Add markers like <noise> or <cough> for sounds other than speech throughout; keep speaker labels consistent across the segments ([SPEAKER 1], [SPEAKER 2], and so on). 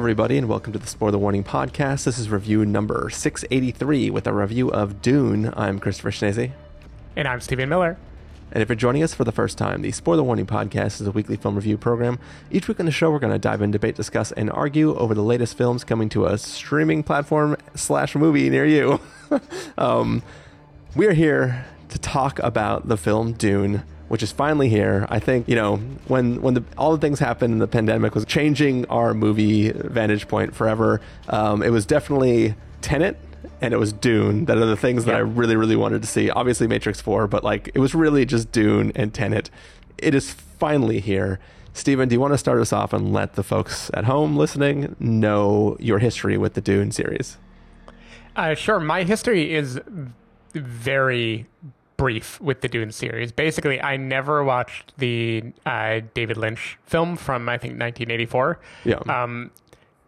[SPEAKER 1] everybody, and welcome to the Spoiler Warning Podcast. This is review number 683 with a review of Dune. I'm Christopher Schnese.
[SPEAKER 2] And I'm Stephen Miller.
[SPEAKER 1] And if you're joining us for the first time, the Spoiler Warning Podcast is a weekly film review program. Each week on the show, we're going to dive in, debate, discuss, and argue over the latest films coming to a streaming platform slash movie near you. <laughs> um, we are here to talk about the film Dune which is finally here. I think you know when when the, all the things happened, in the pandemic was changing our movie vantage point forever. Um, it was definitely Tenet and it was Dune that are the things that I really really wanted to see. Obviously Matrix Four, but like it was really just Dune and Tenet. It is finally here. Stephen, do you want to start us off and let the folks at home listening know your history with the Dune series?
[SPEAKER 2] Uh, sure. My history is very brief with the Dune series. Basically, I never watched the uh, David Lynch film from I think 1984.
[SPEAKER 1] Yeah.
[SPEAKER 2] Um,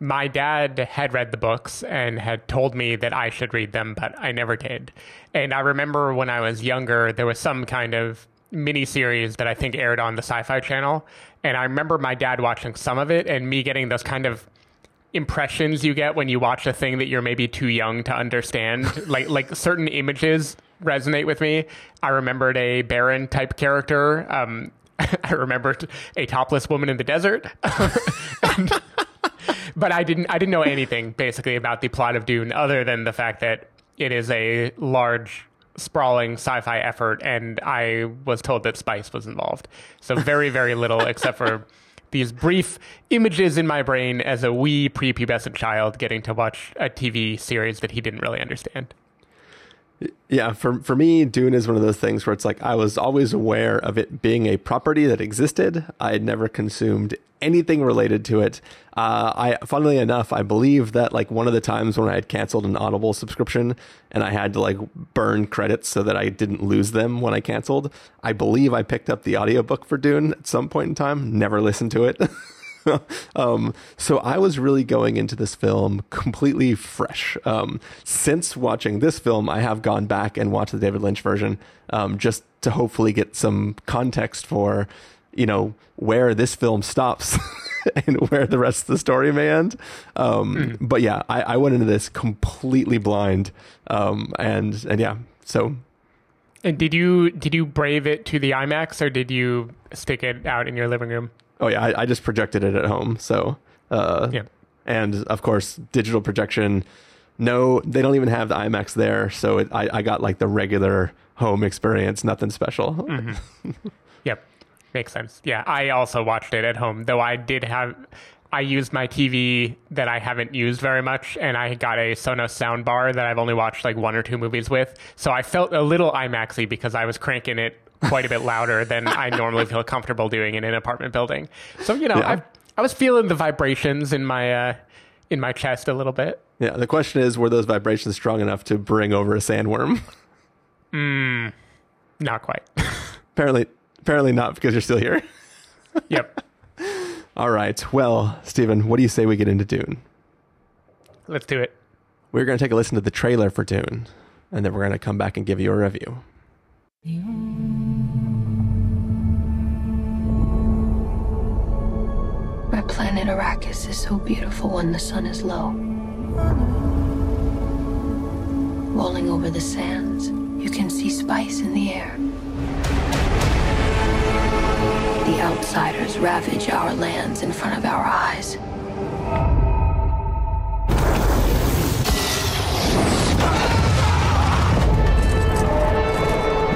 [SPEAKER 2] my dad had read the books and had told me that I should read them, but I never did. And I remember when I was younger, there was some kind of mini series that I think aired on the Sci Fi Channel. And I remember my dad watching some of it and me getting those kind of impressions you get when you watch a thing that you're maybe too young to understand <laughs> like like certain images resonate with me. I remembered a Baron type character. Um, <laughs> I remembered a topless woman in the desert. <laughs> and, but I didn't I didn't know anything basically about the plot of Dune other than the fact that it is a large sprawling sci-fi effort and I was told that spice was involved. So very very little <laughs> except for these brief images in my brain as a wee prepubescent child getting to watch a TV series that he didn't really understand.
[SPEAKER 1] Yeah, for for me, Dune is one of those things where it's like I was always aware of it being a property that existed. I had never consumed anything related to it. Uh, I, funnily enough, I believe that like one of the times when I had canceled an Audible subscription and I had to like burn credits so that I didn't lose them when I canceled, I believe I picked up the audiobook for Dune at some point in time. Never listened to it. <laughs> <laughs> um, so I was really going into this film completely fresh. Um, since watching this film, I have gone back and watched the David Lynch version um, just to hopefully get some context for, you know, where this film stops. <laughs> and where the rest of the story may end. Um, mm. But yeah, I, I, went into this completely blind, um, and and yeah, so.
[SPEAKER 2] And did you did you brave it to the IMAX or did you stick it out in your living room?
[SPEAKER 1] Oh yeah, I, I just projected it at home. So uh,
[SPEAKER 2] yeah,
[SPEAKER 1] and of course digital projection. No, they don't even have the IMAX there, so it, I I got like the regular home experience, nothing special.
[SPEAKER 2] Mm-hmm. <laughs> yep, makes sense. Yeah, I also watched it at home, though I did have. I used my TV that I haven't used very much, and I got a Sonos soundbar that I've only watched like one or two movies with. So I felt a little IMAXy because I was cranking it quite a bit louder than I normally feel comfortable doing in an apartment building. So you know, yeah. I I was feeling the vibrations in my uh, in my chest a little bit.
[SPEAKER 1] Yeah. The question is, were those vibrations strong enough to bring over a sandworm?
[SPEAKER 2] Hmm. not quite. <laughs>
[SPEAKER 1] apparently, apparently not because you're still here.
[SPEAKER 2] yep. <laughs>
[SPEAKER 1] All right. Well, Stephen, what do you say we get into Dune?
[SPEAKER 2] Let's do it.
[SPEAKER 1] We're going to take a listen to the trailer for Dune, and then we're going to come back and give you a review.
[SPEAKER 3] My planet Arrakis is so beautiful when the sun is low. Rolling over the sands, you can see spice in the air. The outsiders ravage our lands in front of our eyes.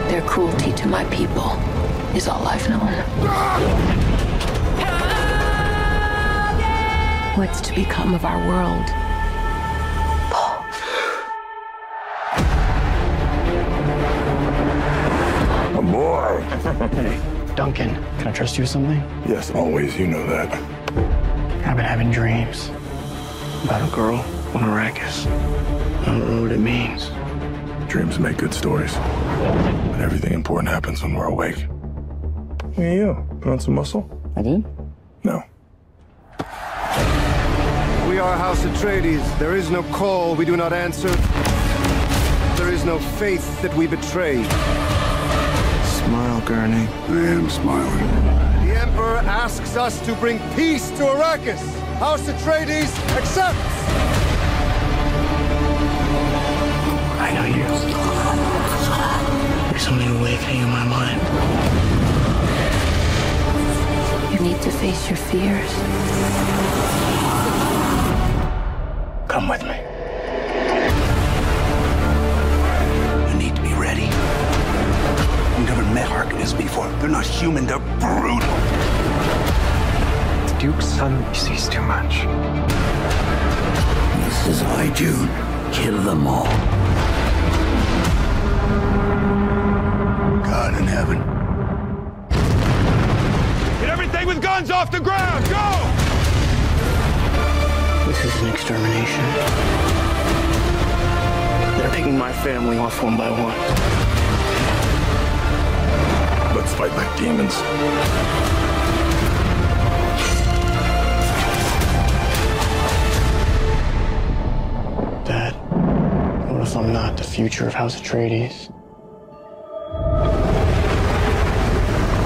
[SPEAKER 3] Their cruelty to my people is all I've known. What's to become of our world? Paul.
[SPEAKER 4] A boy.
[SPEAKER 5] hey, <laughs> Duncan, can I trust you with something?
[SPEAKER 4] Yes, always. You know that.
[SPEAKER 5] I've been having dreams about a girl on Arrakis. I don't know what it means.
[SPEAKER 4] Dreams make good stories. But everything important happens when we're awake. Hey, you. Put on some muscle?
[SPEAKER 5] I did?
[SPEAKER 4] No.
[SPEAKER 6] We are House Atreides. There is no call we do not answer. There is no faith that we betray.
[SPEAKER 5] Smile, Gurney.
[SPEAKER 4] I am smiling.
[SPEAKER 6] The Emperor asks us to bring peace to Arrakis. House Atreides accepts!
[SPEAKER 5] I know you. There's something awakening in my mind.
[SPEAKER 3] You need to face your fears.
[SPEAKER 5] Come with me.
[SPEAKER 7] You need to be ready. You've never met Harkonnens before. They're not human, they're brutal.
[SPEAKER 5] The Duke's son sees too much.
[SPEAKER 7] This is High June. Kill them all. God in heaven.
[SPEAKER 4] Get everything with guns off the ground! Go!
[SPEAKER 5] This is an extermination. They're picking my family off one by one.
[SPEAKER 4] Let's fight like demons.
[SPEAKER 5] Dad, what if I'm not the future of House Atreides?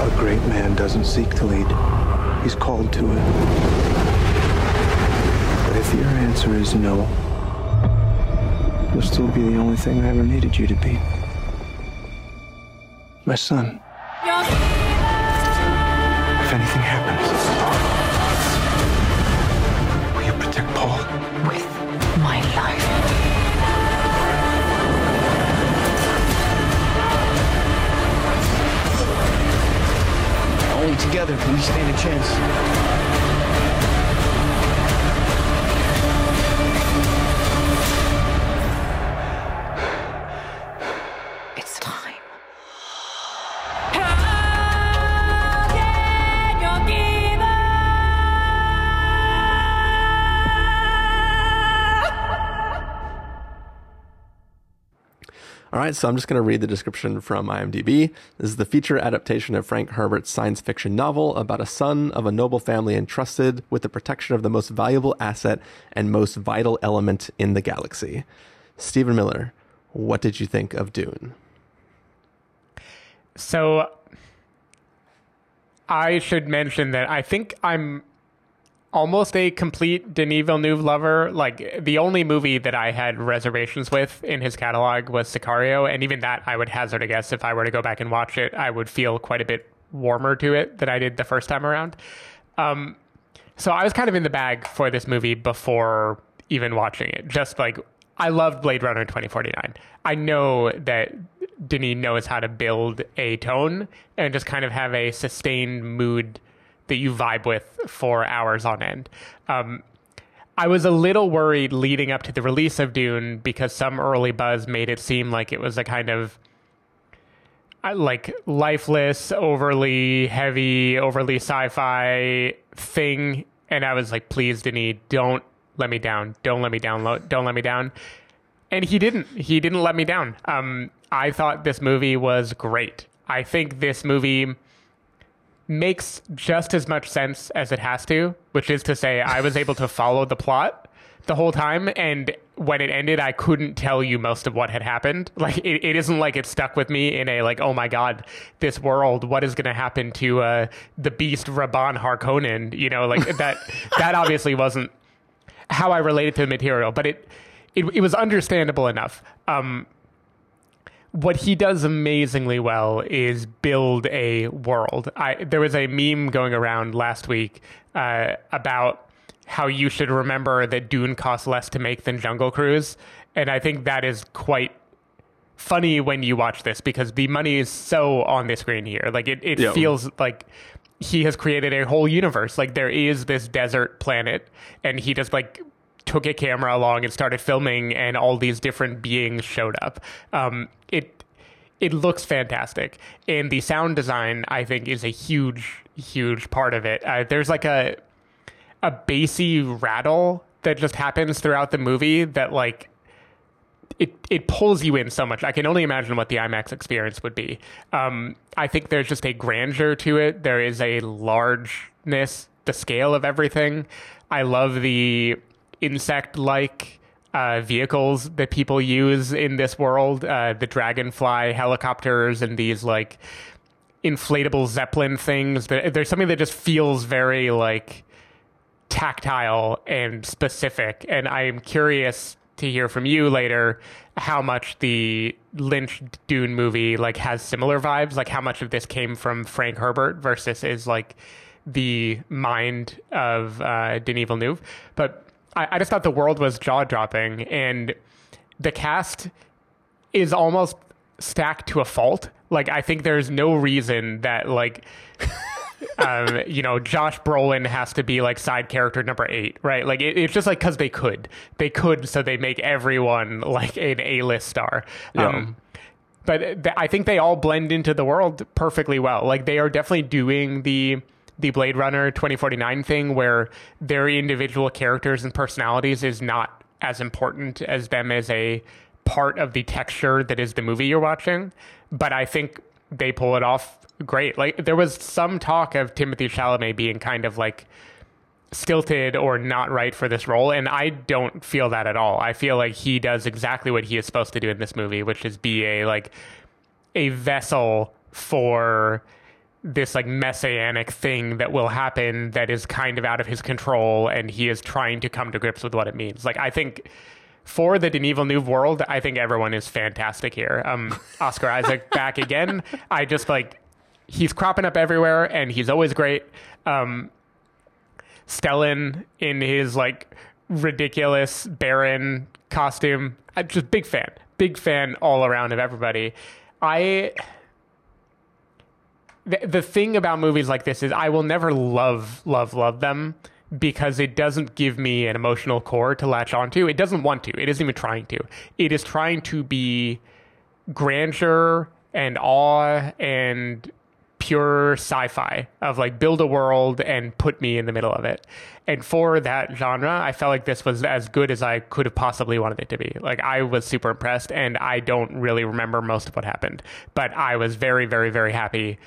[SPEAKER 6] A great man doesn't seek to lead. He's called to it. But if your answer is no, you'll still be the only thing I ever needed you to be. My son. If anything happens, will you protect Paul?
[SPEAKER 3] With my life.
[SPEAKER 5] Only together can we stand a chance.
[SPEAKER 1] Right, so I'm just going to read the description from IMDb. This is the feature adaptation of Frank Herbert's science fiction novel about a son of a noble family entrusted with the protection of the most valuable asset and most vital element in the galaxy. Stephen Miller, what did you think of Dune?
[SPEAKER 2] So I should mention that I think I'm almost a complete Denis Villeneuve lover. Like the only movie that I had reservations with in his catalog was Sicario, and even that I would hazard a guess if I were to go back and watch it, I would feel quite a bit warmer to it than I did the first time around. Um, so I was kind of in the bag for this movie before even watching it. Just like I loved Blade Runner 2049. I know that Denis knows how to build a tone and just kind of have a sustained mood that you vibe with for hours on end. Um, I was a little worried leading up to the release of Dune because some early buzz made it seem like it was a kind of uh, like lifeless, overly heavy, overly sci-fi thing, and I was like, "Please, Denis, don't let me down. Don't let me down. Don't let me down." And he didn't. He didn't let me down. Um, I thought this movie was great. I think this movie makes just as much sense as it has to, which is to say, I was able to follow the plot the whole time, and when it ended, I couldn't tell you most of what had happened. <laughs> Like, it, it isn't like it stuck with me in a like, oh my god, this world, what is going to happen to uh, the beast Rabban Harkonnen? You know, like <laughs> that. that obviously wasn't how I related to the material, but it it, it was understandable enough. Um, what he does amazingly well is build a world. I, there was a meme going around last week uh, about how you should remember that Dune costs less to make than Jungle Cruise, and I think that is quite funny when you watch this because the money is so on the screen here. Like it, it
[SPEAKER 1] Yeah.
[SPEAKER 2] feels like he has created a whole universe. Like there is this desert planet, and he just like took a camera along and started filming, and all these different beings showed up. Um, it it looks fantastic, and the sound design I think is a huge huge part of it. Uh, there's like a a bassy rattle that just happens throughout the movie that like it it pulls you in so much. I can only imagine what the IMAX experience would be. Um, I think there's just a grandeur to it. There is a largeness, the scale of everything. I love the insect-like uh, vehicles that people use in this world. Uh, the dragonfly helicopters and these like inflatable zeppelin things. There- There's something that just feels very like tactile and specific. And I am curious to hear from you later how much the Lynch Dune movie like has similar vibes, like how much of this came from Frank Herbert versus is like the mind of uh, Denis Villeneuve. But I, I just thought the world was jaw dropping, and the cast is almost stacked to a fault. Like I think there's no reason that like <laughs> um, you know Josh Brolin has to be like side character number eight, right? Like it, it's just like because they could, they could, so they make everyone like an A list star.
[SPEAKER 1] Yeah.
[SPEAKER 2] Um, but th- I think they all blend into the world perfectly well. Like they are definitely doing the the Blade Runner 2049 thing where their individual characters and personalities is not as important as them as a part of the texture that is the movie you're watching. But I think they pull it off great. Like there was some talk of Timothy Chalamet being kind of like stilted or not right for this role and I don't feel that at all. I feel like he does exactly what he is supposed to do in this movie, which is be a like a vessel for this like messianic thing that will happen that is kind of out of his control and he is trying to come to grips with what it means. Like I think for the Denis New world, I think everyone is fantastic here. Um, <laughs> Oscar Isaac back again. I just like he's cropping up everywhere and he's always great. Um, Stellan in his like ridiculous Baron costume. I'm just big fan, big fan all around of everybody. I the, thing about movies like this is I will never love love love them because it doesn't give me an emotional core to latch onto. It doesn't want to. It isn't even trying to. It is trying to be grandeur and awe and pure sci-fi of like build a world and put me in the middle of it. And for that genre, I felt like this was as good as I could have possibly wanted it to be. Like I was super impressed and I don't really remember most of what happened, but I was very very very happy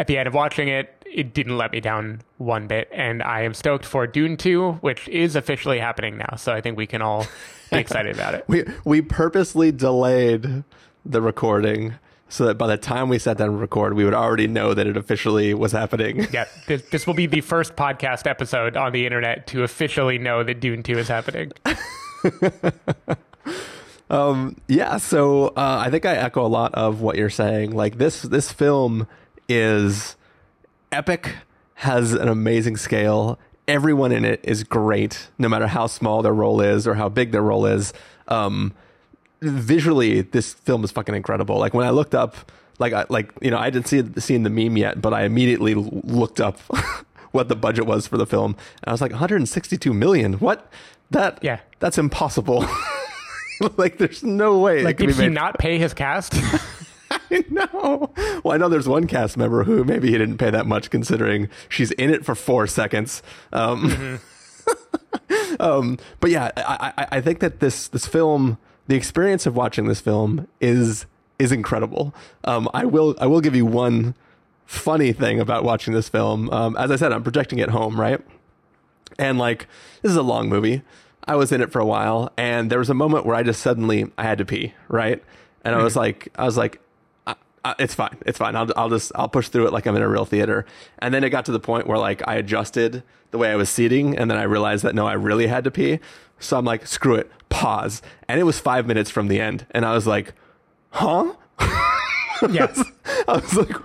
[SPEAKER 2] at the end of watching it. It didn't let me down one bit and I am stoked for Dune 2, which is officially happening now. So I think we can all be excited about it. <laughs>
[SPEAKER 1] We we purposely delayed the recording so that by the time we sat down and record, we would already know that it officially was happening. <laughs>
[SPEAKER 2] Yeah, this, this will be the first podcast episode on the internet to officially know that Dune 2 is happening. <laughs>
[SPEAKER 1] um, yeah, so uh, I think I echo a lot of what you're saying. Like this, this film is epic, has an amazing scale. Everyone in it is great, no matter how small their role is or how big their role is. Um, visually, this film is fucking incredible. Like when I looked up, like I, like you know, I didn't see seen the meme yet, but I immediately looked up <laughs> what the budget was for the film, and I was like, 162 million. What? That?
[SPEAKER 2] Yeah,
[SPEAKER 1] that's impossible. <laughs> like, there's no way.
[SPEAKER 2] Like, did he not pay his cast? <laughs> <laughs>
[SPEAKER 1] I know. Well, I know there's one cast member who maybe he didn't pay that much, considering she's in it for four seconds. Um, mm-hmm. <laughs> um, but yeah, I, I, I think that this this film the experience of watching this film is is incredible. Um, I will I will give you one funny thing about watching this film. Um, as I said, I'm projecting it home, right? And like this is a long movie. I was in it for a while, and there was a moment where I just suddenly I had to pee, right? And I was like, I was like, I, it's fine, it's fine. I'll I'll just I'll push through it like I'm in a real theater. And then it got to the point where like I adjusted the way I was seating, and then I realized that no, I really had to pee. So I'm like, screw it, pause. And it was five minutes from the end. And I was like, huh? <laughs>
[SPEAKER 2] Yes.
[SPEAKER 1] I was like,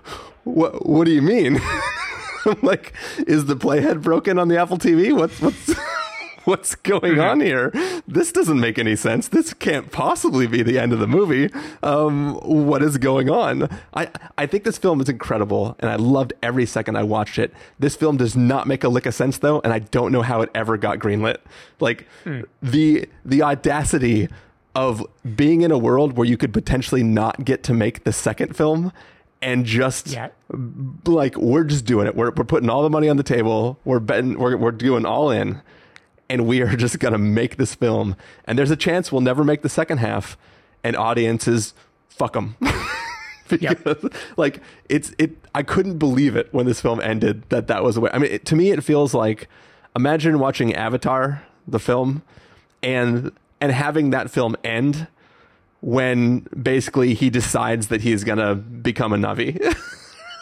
[SPEAKER 1] what, what do you mean? <laughs> I'm like, is the playhead broken on the Apple TV? What's, what's, <laughs> what's going on here? This doesn't make any sense. This can't possibly be the end of the movie. Um, what is going on? I, I think this film is incredible and I loved every second I watched it. This film does not make a lick of sense though, and I don't know how it ever got greenlit. Like mm. the, the audacity of being in a world where you could potentially not get to make the second film and just
[SPEAKER 2] yeah.
[SPEAKER 1] like we're just doing it. We're we're putting all the money on the table. We're betting. We're we're doing all in and we are <laughs> just going to make this film. And there's a chance we'll never make the second half, and audiences fuck them. <laughs> because yep. like it's it I couldn't believe it when this film ended that that was the way. I mean, it, to me it feels like imagine watching Avatar the film and and having that film end when basically he decides that he's going to become a Na'vi.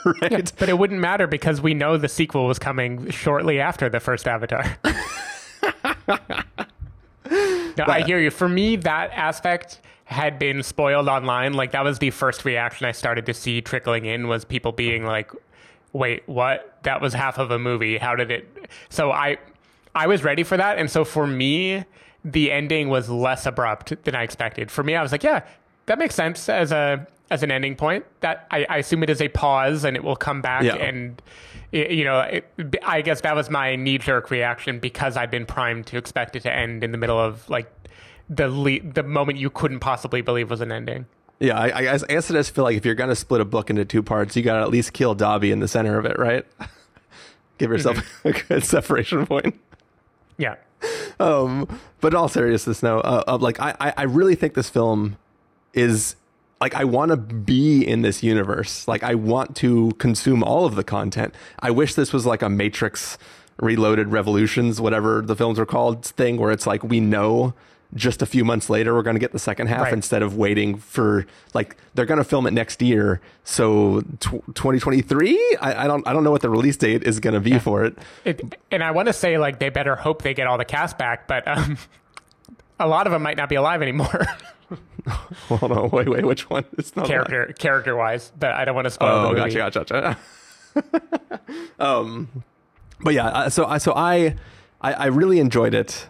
[SPEAKER 1] <laughs> right? Yeah,
[SPEAKER 2] but it wouldn't matter because we know the sequel was coming shortly after the first Avatar. <laughs> No, I hear you. For me, that aspect had been spoiled online. Like that was the first reaction I started to see trickling in was people being like, "Wait, what? That was half of a movie. How did it?" So I, I was ready for that, and so for me, the ending was less abrupt than I expected. For me, I was like, "Yeah, that makes sense as a as an ending point. That I, I assume it is a pause, and it will come back
[SPEAKER 1] Yeah.
[SPEAKER 2] and." You know, it, I guess that was my knee jerk reaction because I'd been primed to expect it to end in the middle of like the le- the moment you couldn't possibly believe was an ending.
[SPEAKER 1] Yeah, I, I guess I guess I just feel like if you're gonna split a book into two parts, you gotta at least kill Dobby in the center of it, right? <laughs> Give yourself
[SPEAKER 2] Mm-hmm. <laughs>
[SPEAKER 1] a good separation point.
[SPEAKER 2] Yeah.
[SPEAKER 1] Um, but in all seriousness, no. Uh, uh, like I, I, I really think this film is like I want to be in this universe. Like I want to consume all of the content. I wish this was like a Matrix Reloaded Revolutions, whatever the films are called, thing where it's like we know just a few months later we're going to get the second half
[SPEAKER 2] Right.
[SPEAKER 1] instead of waiting for like they're going to film it next year. So tw 2023, I, I don't I don't know what the release date is going to be for it.
[SPEAKER 2] It, and I want to say like they better hope they get all the cast back, but um, <laughs> a lot of them might not be alive anymore, <laughs> <laughs>
[SPEAKER 1] Hold on, wait, wait, which one? It's not
[SPEAKER 2] character character wise. But I don't want to spoil
[SPEAKER 1] Oh,
[SPEAKER 2] the movie.
[SPEAKER 1] gotcha, gotcha, gotcha. <laughs> um, but yeah, uh, so I, so I, I, I really enjoyed it.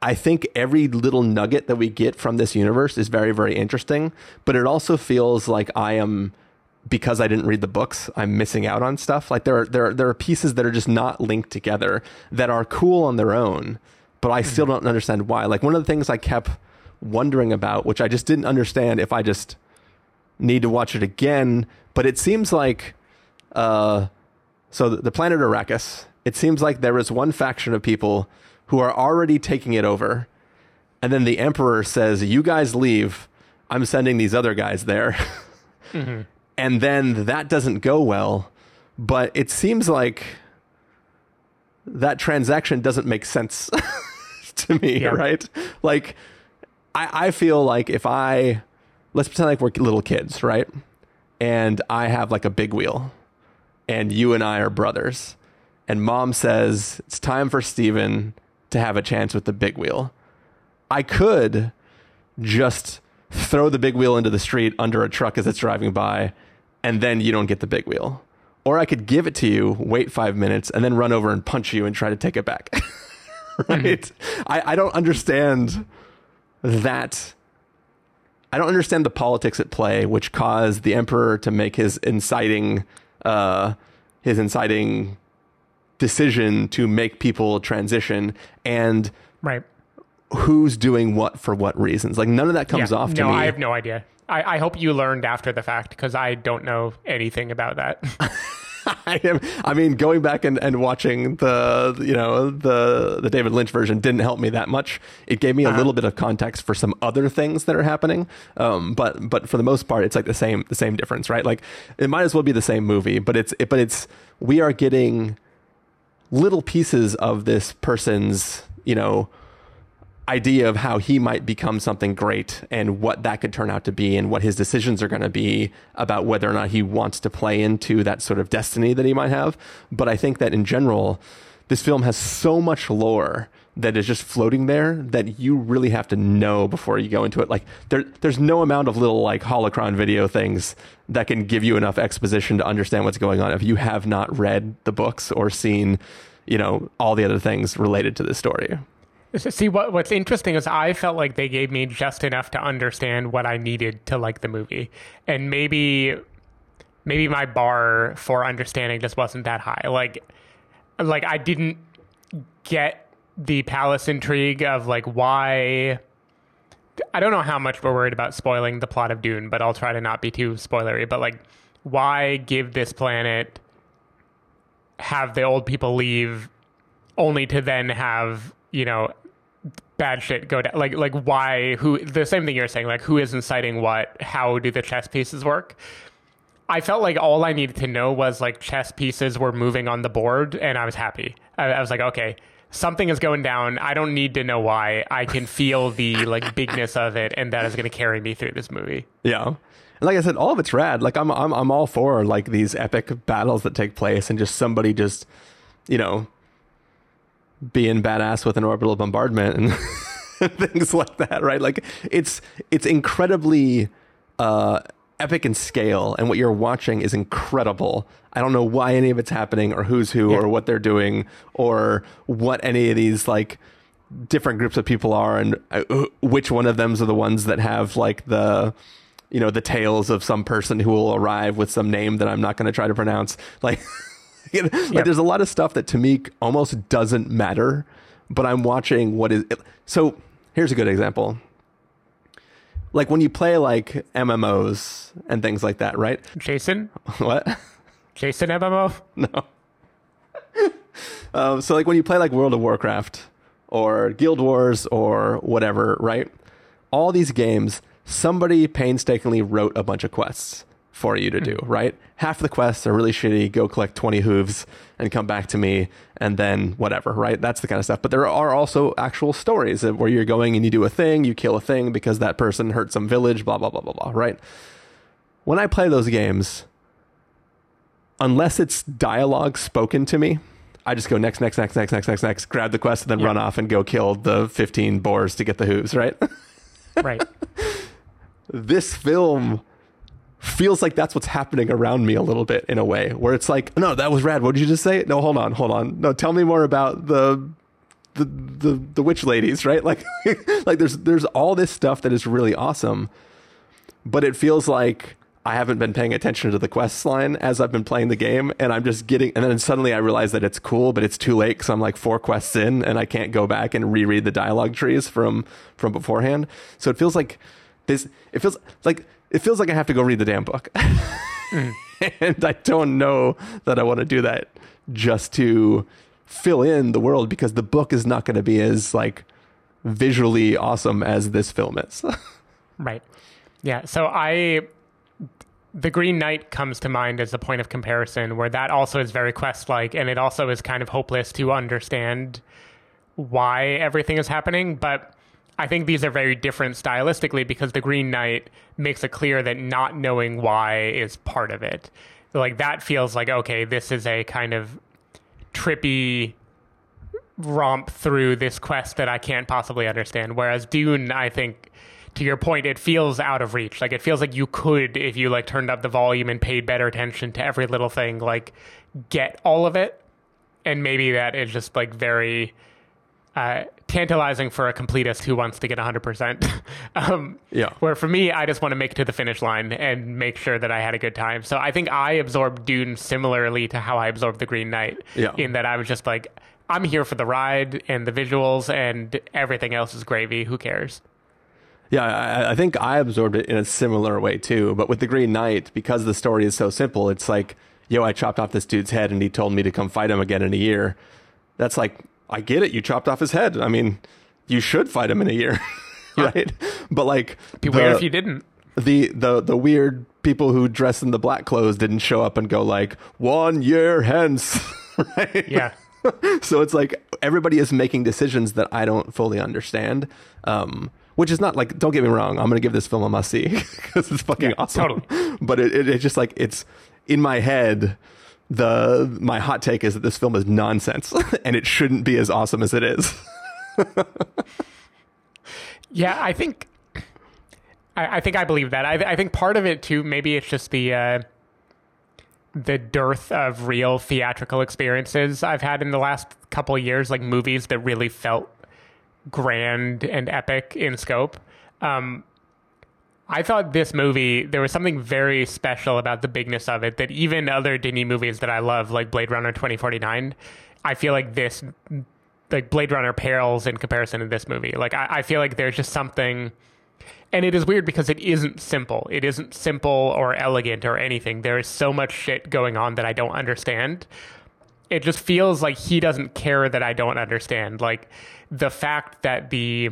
[SPEAKER 1] I think every little nugget that we get from this universe is very, very interesting. But it also feels like I am because I didn't read the books. I'm missing out on stuff. Like there, are, there, are, there are pieces that are just not linked together that are cool on their own, but I still don't understand why. Like one of the things I kept wondering about, which I just didn't understand if I just need to watch it again. But it seems like, uh, so the, planet Arrakis, it seems like there is one faction of people who are already taking it over. And then the Emperor says, You guys leave. I'm sending these other guys there. <laughs> And then that doesn't go well. But it seems like that transaction doesn't make sense <laughs> to me,
[SPEAKER 2] Yeah.
[SPEAKER 1] right? Like, I, I feel like if I, let's pretend like we're little kids, right? And I have like a big wheel, and you and I are brothers. And mom says, It's time for Steven to have a chance with the big wheel. I could just throw the big wheel into the street under a truck as it's driving by, and then you don't get the big wheel. Or I could give it to you, wait five minutes, and then run over and punch you and try to take it back. <laughs> right? Mm-hmm. I, I don't understand that. I don't understand the politics at play, which caused the emperor to make his inciting, uh, his inciting decision to make people transition, and
[SPEAKER 2] Right.
[SPEAKER 1] who's doing what for what reasons. Like none of that comes
[SPEAKER 2] Yeah.
[SPEAKER 1] off to
[SPEAKER 2] no,
[SPEAKER 1] me.
[SPEAKER 2] I have no idea. I, I hope you learned after the fact because I don't know anything about that. <laughs> <laughs>
[SPEAKER 1] I am. I mean, going back and, and watching the you know the the David Lynch version didn't help me that much. It gave me a little bit of context for some other things that are happening. Um, but but for the most part, it's like the same the same difference, right? Like it might as well be the same movie, but it's it, but it's we are getting little pieces of this person's you know idea of how he might become something great and what that could turn out to be and what his decisions are going to be about whether or not he wants to play into that sort of destiny that he might have. But I think that in general, this film has so much lore that is just floating there that you really have to know before you go into it. Like there, there's no amount of little like holocron video things that can give you enough exposition to understand what's going on if you have not read the books or seen, you know, all the other things related to this story.
[SPEAKER 2] See, what what's interesting is I felt like they gave me just enough to understand what I needed to like the movie, and maybe maybe my bar for understanding just wasn't that high. Like, like I didn't get the palace intrigue of like why. I don't know how much we're worried about spoiling the plot of Dune, but I'll try to not be too spoilery. But like, why give this planet have the old people leave only to then have you know bad shit go down like like why who the same thing you're saying like who is inciting what how do the chess pieces work? I felt like all i needed to know was like chess pieces were moving on the board and i was happy. I, I was like okay something is going down. I don't need to know why. I can feel the like bigness of it and that is going to carry me through this movie.
[SPEAKER 1] Yeah. And like I said, all of it's rad. Like I'm I'm I'm all for like these epic battles that take place and just somebody just, you know, being badass with an orbital bombardment and <laughs> things like that, right? Like it's it's incredibly uh, epic in scale, and what you're watching is incredible. I don't know why any of it's happening, or who's who,
[SPEAKER 2] Yeah.
[SPEAKER 1] or what they're doing, or what any of these like different groups of people are, and uh, which one of them's are the ones that have like the you know the tales of some person who will arrive with some name that I'm not going to try to pronounce, like. <laughs> <laughs> You know, like
[SPEAKER 2] Yep.
[SPEAKER 1] there's a lot of stuff that to me almost doesn't matter, but I'm watching what is so here's a good example. Like when you play like MMOs and things like that, right?
[SPEAKER 2] Jason, <laughs>
[SPEAKER 1] What?
[SPEAKER 2] Jason MMO. <laughs> No.
[SPEAKER 1] um, so like when you play like World of Warcraft or Guild Wars or whatever, right? All these games, somebody painstakingly wrote a bunch of quests for you to hmm. do, right? Half the quests are really shitty. Go collect 20 hooves and come back to me and then whatever, right? That's the kind of stuff. But there are also actual stories of where you're going and you do a thing, you kill a thing because that person hurt some village, blah, blah, blah, blah, blah, right? When I play those games, unless it's dialogue spoken to me, I just go next, next, next, next, next, next, next, grab the quest, and then
[SPEAKER 2] Yeah.
[SPEAKER 1] run off and go kill the 15 boars to get the hooves, right?
[SPEAKER 2] Right. <laughs>
[SPEAKER 1] this film feels like that's what's happening around me a little bit in a way where it's like, no, that was rad. What did you just say? No, hold on, hold on. No, tell me more about the the the, the witch ladies, <laughs> right? Like <laughs> like there's there's all this stuff that is really awesome, but it feels like I haven't been paying attention to the quest line as I've been playing the game, and I'm just getting. And then suddenly I realize that it's cool, but it's too late because I'm like four quests in, and I can't go back and reread the dialogue trees from from beforehand. So it feels like this. It feels like it feels like I have to go read the damn book, mm. <laughs> and I don't know that I want to do that just to fill in the world because the book is not going to be as like visually awesome as this film is. <laughs>
[SPEAKER 2] Right. Yeah. So I, the Green Knight comes to mind as a point of comparison, where that also is very quest-like, and it also is kind of hopeless to understand why everything is happening. But I think these are very different stylistically because the Green Knight makes it clear that not knowing why is part of it. Like that feels like okay, this is a kind of trippy romp through this quest that I can't possibly understand. Whereas Dune, I think, to your point, it feels out of reach. Like it feels like you could, if you like turned up the volume and paid better attention to every little thing, like get all of it. And maybe that is just like very uh, tantalizing for a completist who wants to get 100%. <laughs> um,
[SPEAKER 1] Yeah.
[SPEAKER 2] Where for me, I just want to make it to the finish line and make sure that I had a good time. So I think I absorbed Dune similarly to how I absorbed The Green Knight.
[SPEAKER 1] Yeah.
[SPEAKER 2] In that I was just like, I'm here for the ride and the visuals, and everything else is gravy. Who cares?
[SPEAKER 1] Yeah, I, I think I absorbed it in a similar way too. But with the Green Knight, because the story is so simple, it's like, yo, I chopped off this dude's head and he told me to come fight him again in a year. That's like, I get it. You chopped off his head. I mean, you should fight him in a year, <laughs> right? But like,
[SPEAKER 2] Be
[SPEAKER 1] the-
[SPEAKER 2] weird if you didn't.
[SPEAKER 1] the the the weird people who dress in the black clothes didn't show up and go like one year hence, <laughs> right?
[SPEAKER 2] Yeah. <laughs>
[SPEAKER 1] so it's like everybody is making decisions that I don't fully understand. Um, which is not like, don't get me wrong, I'm going to give this film a must see because it's fucking
[SPEAKER 2] Yeah,
[SPEAKER 1] awesome.
[SPEAKER 2] totally.
[SPEAKER 1] But it, it, it's just like, it's in my head. The my hot take is that this film is nonsense <laughs> and it shouldn't be as awesome as it is. <laughs>
[SPEAKER 2] Yeah, I think, I, I think I believe that. I, I think part of it too. Maybe it's just the uh, the dearth of real theatrical experiences I've had in the last couple years, like movies that really felt grand and epic in scope. Um, I thought this movie, there was something very special about the bigness of it that even other Denis movies that I love, like Blade Runner 2049, I feel like this, like Blade Runner pales in comparison to this movie. Like, I, I feel like there's just something, and it is weird because it isn't simple. It isn't simple or elegant or anything. There is so much shit going on that I don't understand it just feels like he doesn't care that I don't understand. Like the fact that the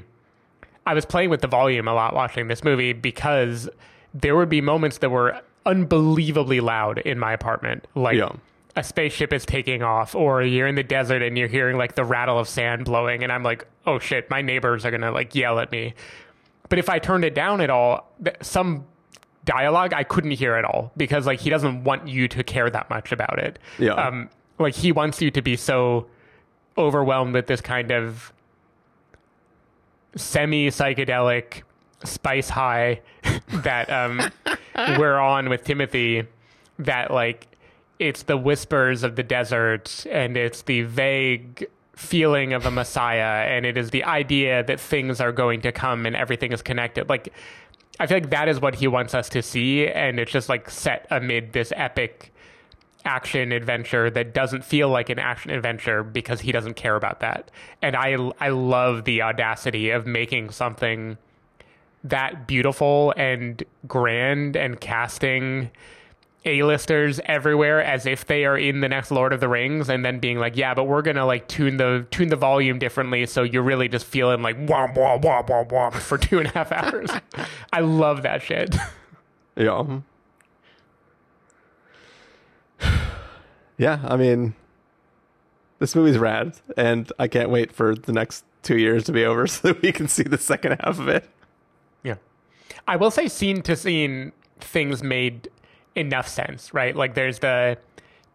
[SPEAKER 2] I was playing with the volume a lot watching this movie because there would be moments that were unbelievably loud in my apartment. Like
[SPEAKER 1] Yeah.
[SPEAKER 2] a spaceship is taking off or you're in the desert and you're hearing like the rattle of sand blowing and I'm like, "Oh shit, my neighbors are going to like yell at me." But if I turned it down at all, th- some dialogue I couldn't hear at all because like he doesn't want you to care that much about it.
[SPEAKER 1] Yeah.
[SPEAKER 2] Um, like he wants you to be so overwhelmed with this kind of semi psychedelic spice high <laughs> that um, <laughs> we're on with Timothy that like it's the whispers of the desert and it's the vague feeling of a messiah and it is the idea that things are going to come and everything is connected. Like i feel like that is what he wants us to see and it's just like set amid this epic action adventure that doesn't feel like an action adventure because he doesn't care about that and i i love the audacity of making something that beautiful and grand and casting a-listers everywhere as if they are in the next Lord of the Rings and then being like, yeah, but we're gonna like tune the tune the volume differently so you're really just feeling like womp womp womp womp womp for two and a half <laughs> hours. I love that shit.
[SPEAKER 1] Yeah. Um, Yeah, I mean, this movie's rad, and I can't wait for the next two years to be over <laughs> so that we can see the second half of it.
[SPEAKER 2] Yeah. I will say scene to scene things made enough sense, right? Like there's the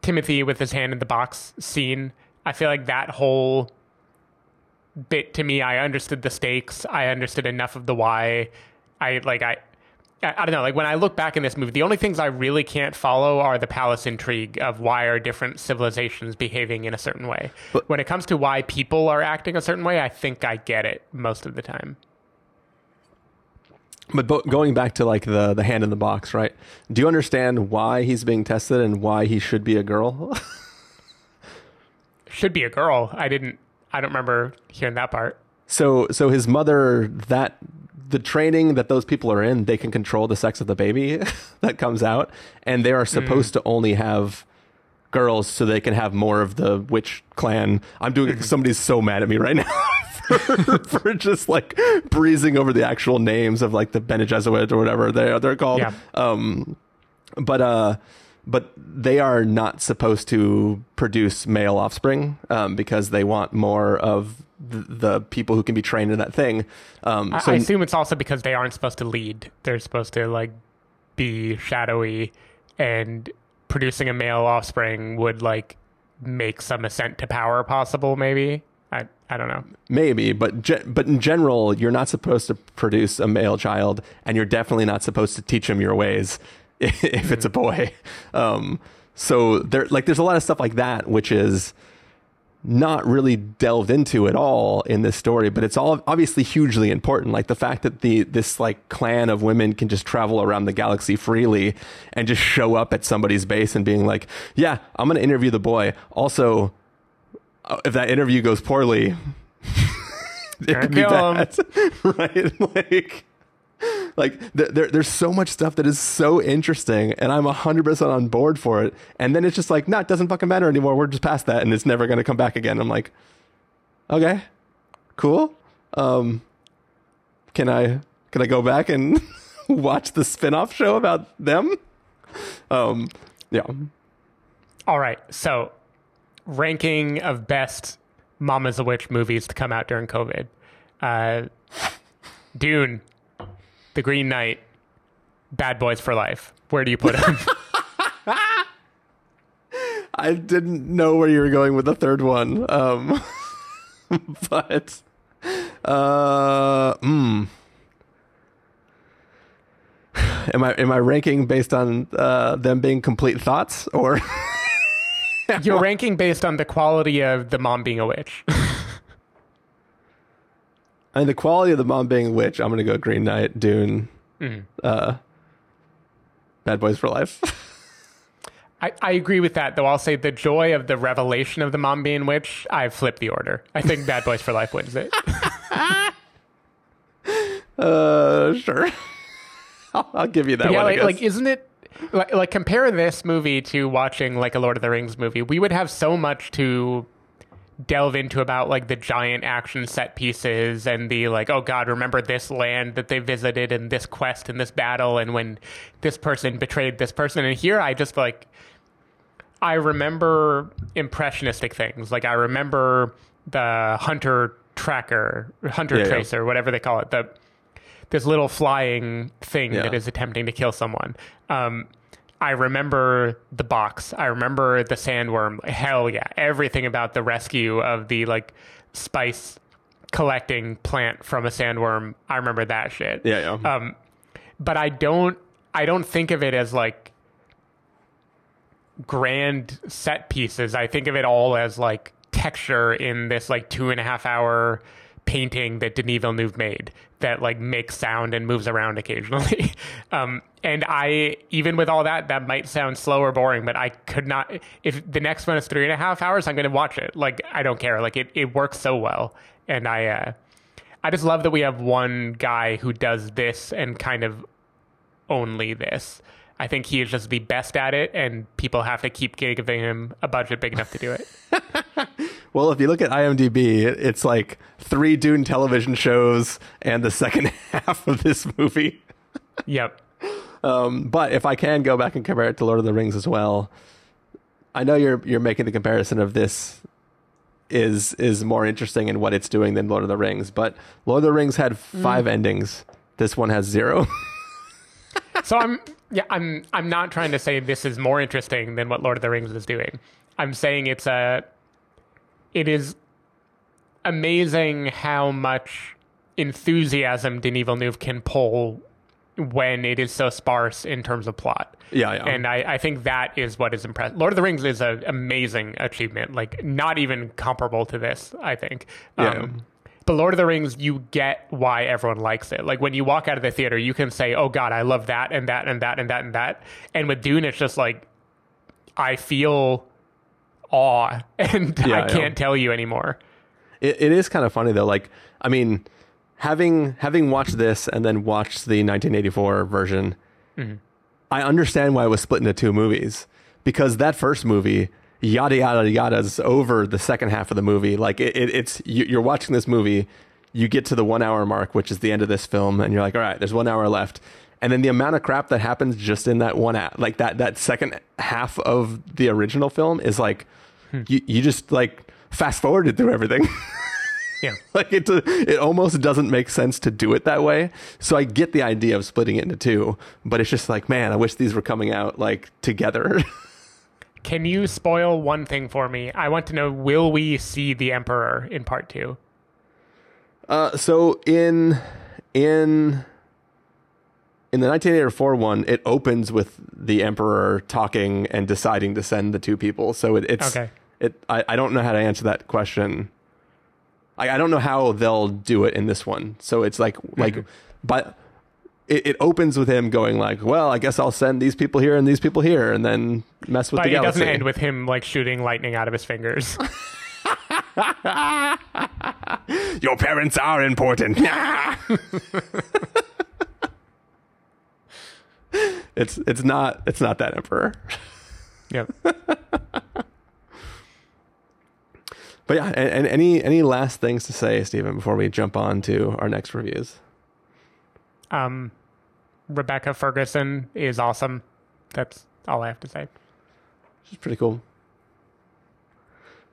[SPEAKER 2] Timothy with his hand in the box scene. I feel like that whole bit to me, I understood the stakes. I understood enough of the why. I like I I don't know. Like when I look back in this movie, the only things I really can't follow are the palace intrigue of why are different civilizations behaving in a certain way. But, when it comes to why people are acting a certain way, I think I get it most of the time.
[SPEAKER 1] But bo- going back to like the the hand in the box, right? Do you understand why he's being tested and why he should be a girl? <laughs>
[SPEAKER 2] should be a girl. I didn't. I don't remember hearing that part.
[SPEAKER 1] So so his mother that the training that those people are in, they can control the sex of the baby <laughs> that comes out, and they are supposed mm. to only have girls so they can have more of the witch clan. I'm doing mm-hmm. somebody's so mad at me right <laughs> now. for, for, just like breezing over the actual names of like the Bene Gesserit or whatever they they're called. Yeah. Um, but uh, but they are not supposed to produce male offspring um, because they want more of the, the, people who can be trained in that thing.
[SPEAKER 2] Um, I, so I assume it's also because they aren't supposed to lead; they're supposed to like be shadowy, and producing a male offspring would like make some ascent to power possible. Maybe I I don't know.
[SPEAKER 1] Maybe, but ge- but in general, you're not supposed to produce a male child, and you're definitely not supposed to teach him your ways <laughs> if it's a boy. Um, so there, like, there's a lot of stuff like that, which is not really delved into at all in this story, but it's all obviously hugely important. Like the fact that the this like clan of women can just travel around the galaxy freely and just show up at somebody's base and being like, "Yeah, I'm going to interview the boy." Also, if that interview goes poorly, <laughs> it could be bad, <laughs> right? Like, like there, there's so much stuff that is so interesting, and I'm hundred percent on board for it. And then it's just like, no, it doesn't fucking matter anymore. We're just past that, and it's never going to come back again. I'm like, okay, cool. Um, can I can I go back and <laughs> watch the spin-off show about them? Um, yeah.
[SPEAKER 2] All right, so ranking of best Mama's a Witch movies to come out during COVID. Uh, Dune, The Green Knight, Bad Boys for Life. Where do you put him? <laughs>
[SPEAKER 1] I didn't know where you were going with the third one. Um, <laughs> but uh, mm. am I am I ranking based on uh, them being complete thoughts or <laughs>
[SPEAKER 2] You're ranking based on the quality of the mom being a witch.
[SPEAKER 1] And the quality of the mom being a witch, I'm going to go Green Knight, Dune, mm-hmm. uh, Bad Boys for Life. <laughs>
[SPEAKER 2] I, I agree with that, though I'll say the joy of the revelation of the mom being witch, I've flipped the order. I think Bad Boys for Life wins it. <laughs>
[SPEAKER 1] uh, sure. <laughs> I'll, I'll, give you that
[SPEAKER 2] yeah,
[SPEAKER 1] one.
[SPEAKER 2] Like, like, isn't it like, like compare this movie to watching like a Lord of the Rings movie. We would have so much to delve into about like the giant action set pieces and the like oh god remember this land that they visited and this quest and this battle and when this person betrayed this person and here I just like I remember impressionistic things like I remember the hunter tracker hunter yeah, tracer yeah. whatever they call it the this little flying thing yeah. that is attempting to kill someone. Um, I remember the box. I remember the sandworm. Hell yeah, everything about the rescue of the like spice collecting plant from a sandworm. I remember that shit.
[SPEAKER 1] Yeah, yeah.
[SPEAKER 2] Um, but I don't. I don't think of it as like grand set pieces. I think of it all as like texture in this like two and a half hour painting that Denis Villeneuve made that like makes sound and moves around occasionally. <laughs> um, and I, even with all that, that might sound slow or boring, but I could not. If the next one is three and a half hours, I'm going to watch it. Like I don't care. Like it, it works so well, and I, uh, I just love that we have one guy who does this and kind of only this. I think he is just the best at it, and people have to keep giving him a budget big enough to do it. <laughs>
[SPEAKER 1] Well, if you look at IMDb, it's like three Dune television shows and the second <laughs> half of this movie.
[SPEAKER 2] yep.
[SPEAKER 1] Um, but if I can go back and compare it to Lord of the Rings as well, I know you're you're making the comparison of this is is more interesting in what it's doing than Lord of the Rings. But Lord of the Rings had five endings. This one has zero. <laughs>
[SPEAKER 2] So I'm yeah, I'm I'm not trying to say this is more interesting than what Lord of the Rings is doing. I'm saying it's a it is amazing how much enthusiasm Denis Villeneuve can pull when it is so sparse in terms of plot.
[SPEAKER 1] Yeah, yeah.
[SPEAKER 2] And I, I think that is what is impressive. Lord of the Rings is an amazing achievement, like not even comparable to this, I think.
[SPEAKER 1] Yeah.
[SPEAKER 2] Um, but Lord of the Rings, you get why everyone likes it. Like when you walk out of the theater, you can say, "Oh God, I love that and that and that and that and that." And with Dune, it's just like I feel awe, <laughs> and
[SPEAKER 1] Yeah,
[SPEAKER 2] I can't tell you anymore.
[SPEAKER 1] It, it is kind of funny though. Like, I mean, having having watched this and then watched the 1984 version, mm-hmm. I understand why it was split into two movies because that first movie, yada yada yada's over the second half of the movie. Like, it, it, it's you, you're watching this movie, you get to the one hour mark, which is the end of this film, and you're like, all right, there's one hour left. And then the amount of crap that happens just in that one act, like that that second half of the original film, is like hmm. you you just like fast forwarded through everything. <laughs>
[SPEAKER 2] Yeah. <laughs>
[SPEAKER 1] like it it almost doesn't make sense to do it that way. So I get the idea of splitting it into two, but it's just like, man, I wish these were coming out like together. <laughs>
[SPEAKER 2] Can you spoil one thing for me? I want to know: Will we see the Emperor in part two?
[SPEAKER 1] uh, so in in in the 1984 one, it opens with the emperor talking and deciding to send the two people. So it, it's
[SPEAKER 2] Okay.
[SPEAKER 1] it. I, I don't know how to answer that question. I, I don't know how they'll do it in this one. So it's like mm-hmm. like, but it, it opens with him going like, well, I guess I'll send these people here and these people here, and then mess with
[SPEAKER 2] But
[SPEAKER 1] the
[SPEAKER 2] it
[SPEAKER 1] galaxy.
[SPEAKER 2] doesn't end with him like shooting lightning out of his fingers. <laughs>
[SPEAKER 1] Your parents are important. <laughs> it's it's not it's not that emperor.
[SPEAKER 2] yep. <laughs>
[SPEAKER 1] But yeah, and, and any any last things to say, Stephen, before we jump on to our next reviews?
[SPEAKER 2] Um, Rebecca Ferguson is awesome. That's all I have to say.
[SPEAKER 1] She's pretty cool.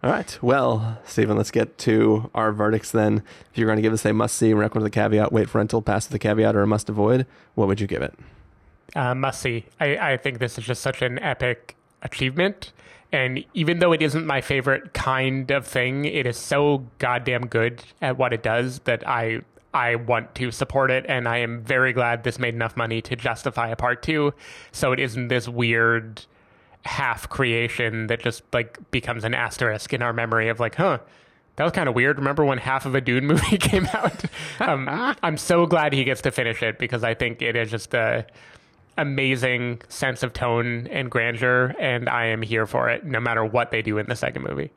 [SPEAKER 1] All right. Well, Stephen, let's get to our verdicts then. If you're going to give us a must see, recommend with a caveat, wait for rental, pass with a caveat, or a must avoid, what would you give it?
[SPEAKER 2] uh, must see. I, I think this is just such an epic achievement. And even though it isn't my favorite kind of thing, it is so goddamn good at what it does that I I want to support it. And I am very glad this made enough money to justify a part two. So it isn't this weird half creation that just like becomes an asterisk in our memory of like, huh, that was kind of weird. Remember when half of a Dune <laughs> movie came out? um, <laughs> I'm so glad he gets to finish it because I think it is just a amazing sense of tone and grandeur, and I am here for it no matter what they do in the second movie.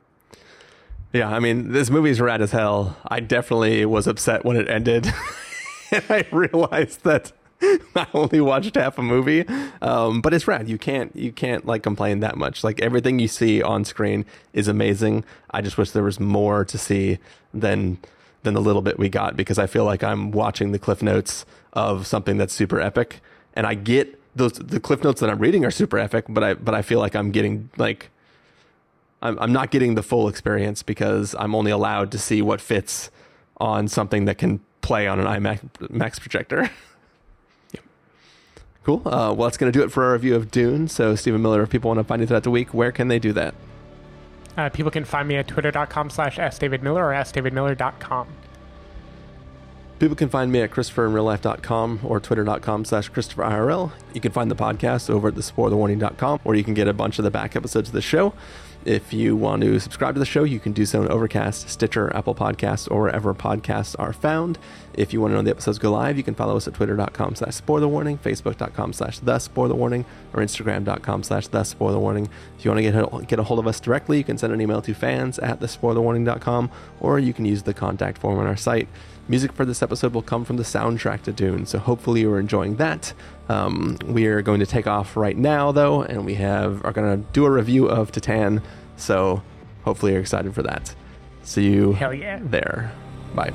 [SPEAKER 1] Yeah, I mean, this movie's rad as hell. I definitely was upset when it ended. <laughs> and I realized that <laughs> I only watched half a movie. Um, but it's rad. You can't you can't like complain that much. Like everything you see on screen is amazing. I just wish there was more to see than than the little bit we got because I feel like I'm watching the cliff notes of something that's super epic. And I get those the cliff notes that I'm reading are super epic, but I but I feel like I'm getting like I'm, I'm not getting the full experience because I'm only allowed to see what fits on something that can play on an IMAX Max projector. <laughs> Cool. Uh, well, that's going to do it for our review of Dune. So, Stephen Miller, if people want to find you throughout the week, where can they do that?
[SPEAKER 2] Uh, people can find me at twitter.com slash sdavidmiller or sdavidmiller.com.
[SPEAKER 1] People can find me at christopherinreallife.com or twitter.com slash christopherirl. You can find the podcast over at thespoilerwarning.com, or you can get a bunch of the back episodes of the show. If you want to subscribe to the show, you can do so in Overcast, Stitcher, Apple Podcasts, or wherever podcasts are found. If you want to know the episodes go live, you can follow us at twitter.com slash spoiler facebook.com slash the spoiler or instagram.com slash the spoiler. If you want to get a, get a hold of us directly, you can send an email to fans at thespoilerwarning.com, or you can use the contact form on our site. Music for this episode will come from the soundtrack to Dune, so hopefully you're enjoying that. Um, we are going to take off right now, though, and we have are going to do a review of Titane. So hopefully you're excited for that. See you
[SPEAKER 2] Hell yeah.
[SPEAKER 1] there. Bye.